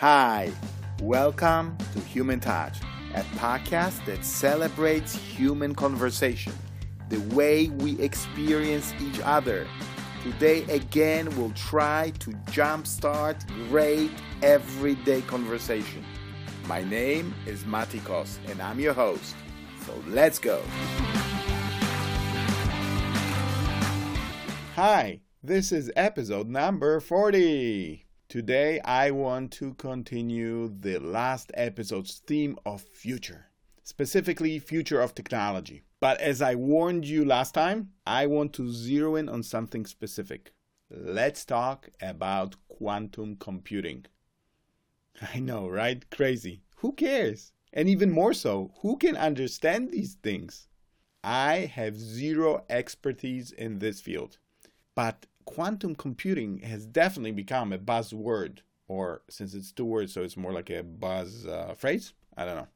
Hi, welcome to Human Touch, a podcast that celebrates human conversation, the way we experience each other. Today, again, we'll try to jumpstart great everyday conversation. My name is Matikos, and I'm your host. So let's go. Hi, this is episode number 40. Today, I want to continue the last episode's theme of future, specifically, future of technology. But as I warned you last time, I want to zero in on something specific. Let's talk about quantum computing. I know, right? Crazy. Who cares? And even more so, who can understand these things? I have zero expertise in this field. But quantum computing has definitely become a buzzword, or since it's two words, so it's more like a buzz uh, phrase. I don't know.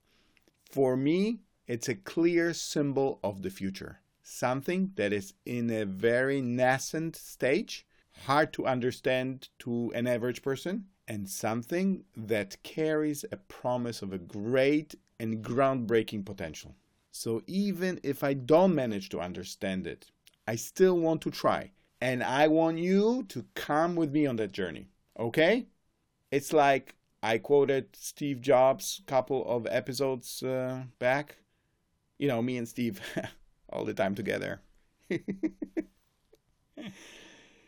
For me, it's a clear symbol of the future, something that is in a very nascent stage, hard to understand to an average person, and something that carries a promise of a great and groundbreaking potential. So even if I don't manage to understand it, I still want to try and I want you to come with me on that journey. Okay? It's like I quoted Steve Jobs a couple of episodes uh, back. You know, me and Steve all the time together.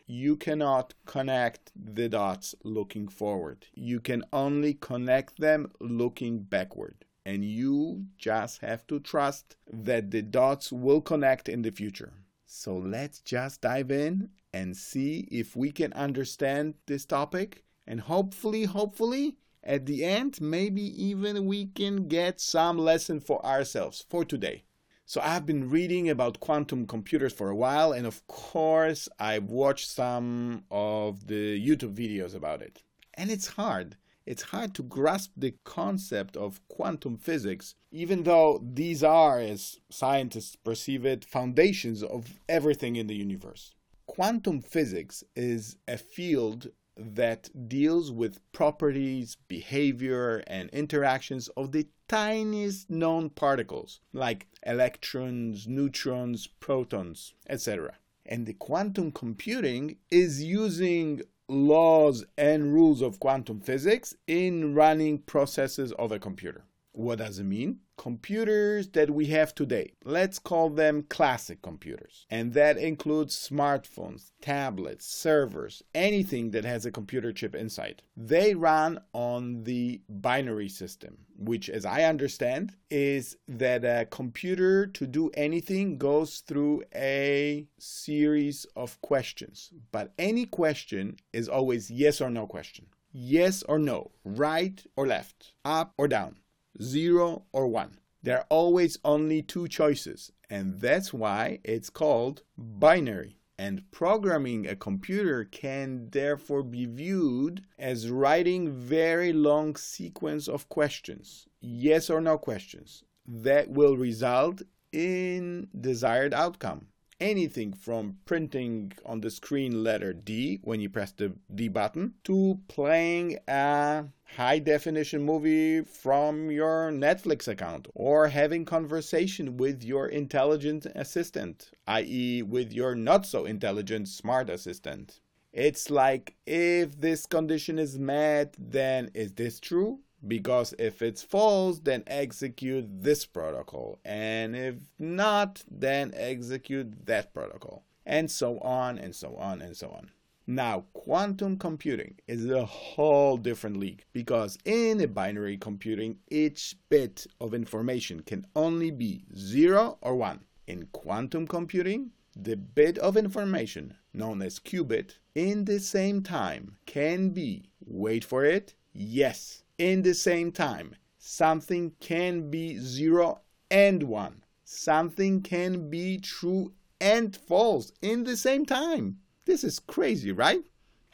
you cannot connect the dots looking forward. You can only connect them looking backward. And you just have to trust that the dots will connect in the future. So let's just dive in and see if we can understand this topic. And hopefully, hopefully, at the end, maybe even we can get some lesson for ourselves for today. So I've been reading about quantum computers for a while, and of course, I've watched some of the YouTube videos about it. And it's hard it's hard to grasp the concept of quantum physics, even though these are, as scientists perceive it, foundations of everything in the universe. Quantum physics is a field that deals with properties, behavior, and interactions of the tiniest known particles, like electrons, neutrons, protons, etc. And the quantum computing is using laws and rules of quantum physics in running processes of a computer. What does it mean? Computers that we have today, let's call them classic computers. And that includes smartphones, tablets, servers, anything that has a computer chip inside. They run on the binary system, which, as I understand, is that a computer to do anything goes through a series of questions. But any question is always yes or no question. Yes or no, right or left, up or down 0 or 1. There are always only two choices, and that's why it's called binary. And programming a computer can therefore be viewed as writing very long sequence of questions, yes or no questions, that will result in desired outcome anything from printing on the screen letter D when you press the D button to playing a high definition movie from your Netflix account or having conversation with your intelligent assistant, i.e. with your not so intelligent smart assistant. It's like if this condition is met, then is this true? Because if it's false then execute this protocol. And if not then execute that protocol. And so on and so on and so on. Now quantum computing is a whole different league. Because in a binary computing each bit of information can only be 0 or 1 in quantum computing the bit of information known as qubit in the same time can be wait for it yes in the same time. Something can be 0 and 1. Something can be true and false in the same time. This is crazy, right?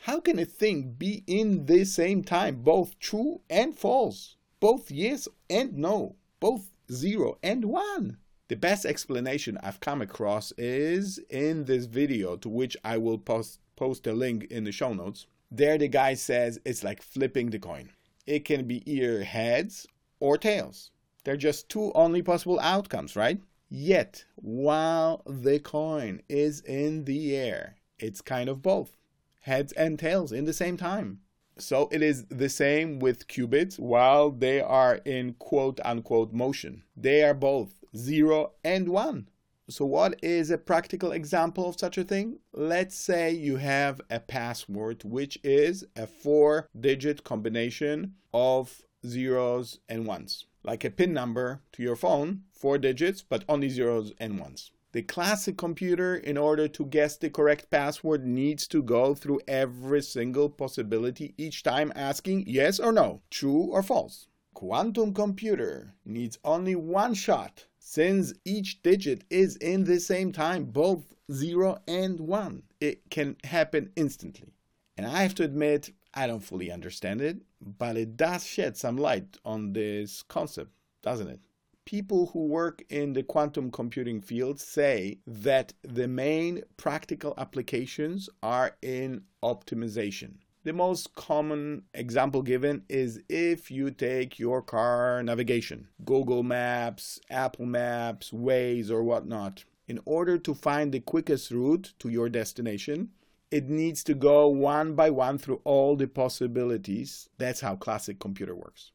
How can a thing be in the same time both true and false? Both yes and no, both 0 and 1. The best explanation I've come across is in this video, to which I will post, post a link in the show notes. There, the guy says it's like flipping the coin It can be either heads or tails. They're just two only possible outcomes, right? Yet, while the coin is in the air, it's kind of both heads and tails in the same time. So it is the same with qubits while they are in quote unquote motion. They are both 0 and 1. So, what is a practical example of such a thing? Let's say you have a password which is a four digit combination of zeros and ones, like a PIN number to your phone, four digits, but only zeros and ones. The classic computer, in order to guess the correct password, needs to go through every single possibility each time asking yes or no, true or false. Quantum computer needs only one shot since each digit is in the same time, both 0 and 1. It can happen instantly. And I have to admit, I don't fully understand it, but it does shed some light on this concept, doesn't it? people who work in the quantum computing field say that the main practical applications are in optimization. The most common example given is if you take your car navigation, Google Maps, Apple Maps, Waze, or whatnot. In order to find the quickest route to your destination, it needs to go one by one through all the possibilities. That's how classic computer works.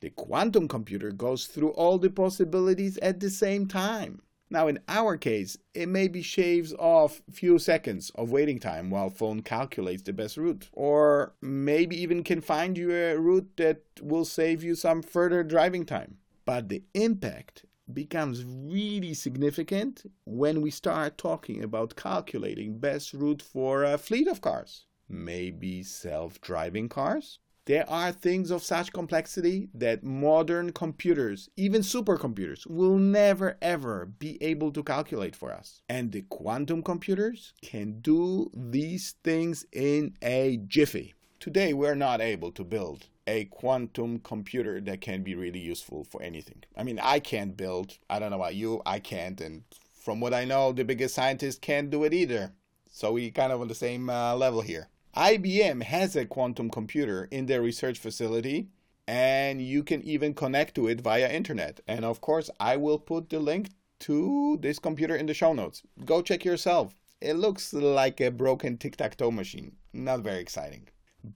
The quantum computer goes through all the possibilities at the same time. Now, in our case, it maybe shaves off few seconds of waiting time while phone calculates the best route, or maybe even can find you a route that will save you some further driving time. But the impact becomes really significant when we start talking about calculating best route for a fleet of cars. Maybe self-driving cars? There are things of such complexity that modern computers, even supercomputers, will never ever be able to calculate for us. And the quantum computers can do these things in a jiffy. Today, we're not able to build a quantum computer that can be really useful for anything. I mean, I can't build, I don't know about you, I can't. And from what I know, the biggest scientists can't do it either. So we kind of on the same uh, level here. IBM has a quantum computer in their research facility and you can even connect to it via internet. And of course, I will put the link to this computer in the show notes. Go check yourself. It looks like a broken tic-tac-toe machine. Not very exciting.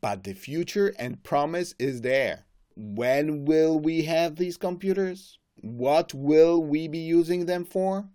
But the future and promise is there. When will we have these computers? What will we be using them for?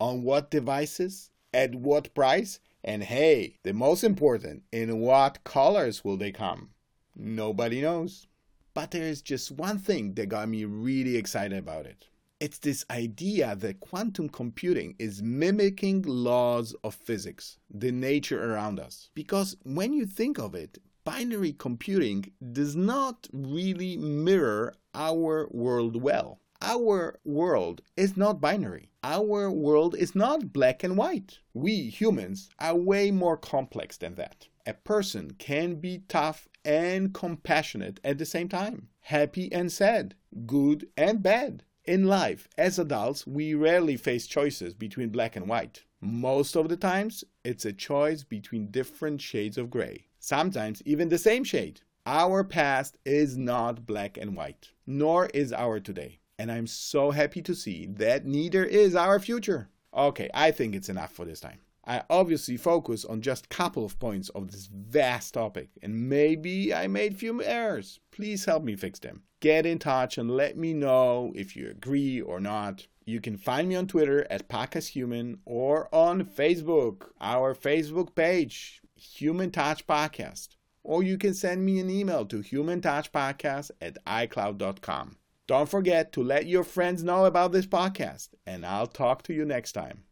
On what devices? At what price? And hey, the most important, in what colors will they come? Nobody knows. But there is just one thing that got me really excited about it. It's this idea that quantum computing is mimicking laws of physics, the nature around us. Because when you think of it, binary computing does not really mirror our world well our world is not binary. Our world is not black and white. We humans are way more complex than that. A person can be tough and compassionate at the same time, happy and sad, good and bad. In life, as adults, we rarely face choices between black and white. Most of the times, it's a choice between different shades of gray, sometimes even the same shade. Our past is not black and white, nor is our today. And I'm so happy to see that neither is our future. Okay, I think it's enough for this time. I obviously focus on just couple of points of this vast topic, and maybe I made few errors. Please help me fix them. Get in touch and let me know if you agree or not. You can find me on Twitter at PodcastHuman or on Facebook, our Facebook page, Human Touch Podcast. Or you can send me an email to humantouchpodcast at icloud.com. Don't forget to let your friends know about this podcast, and I'll talk to you next time.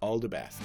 All the best.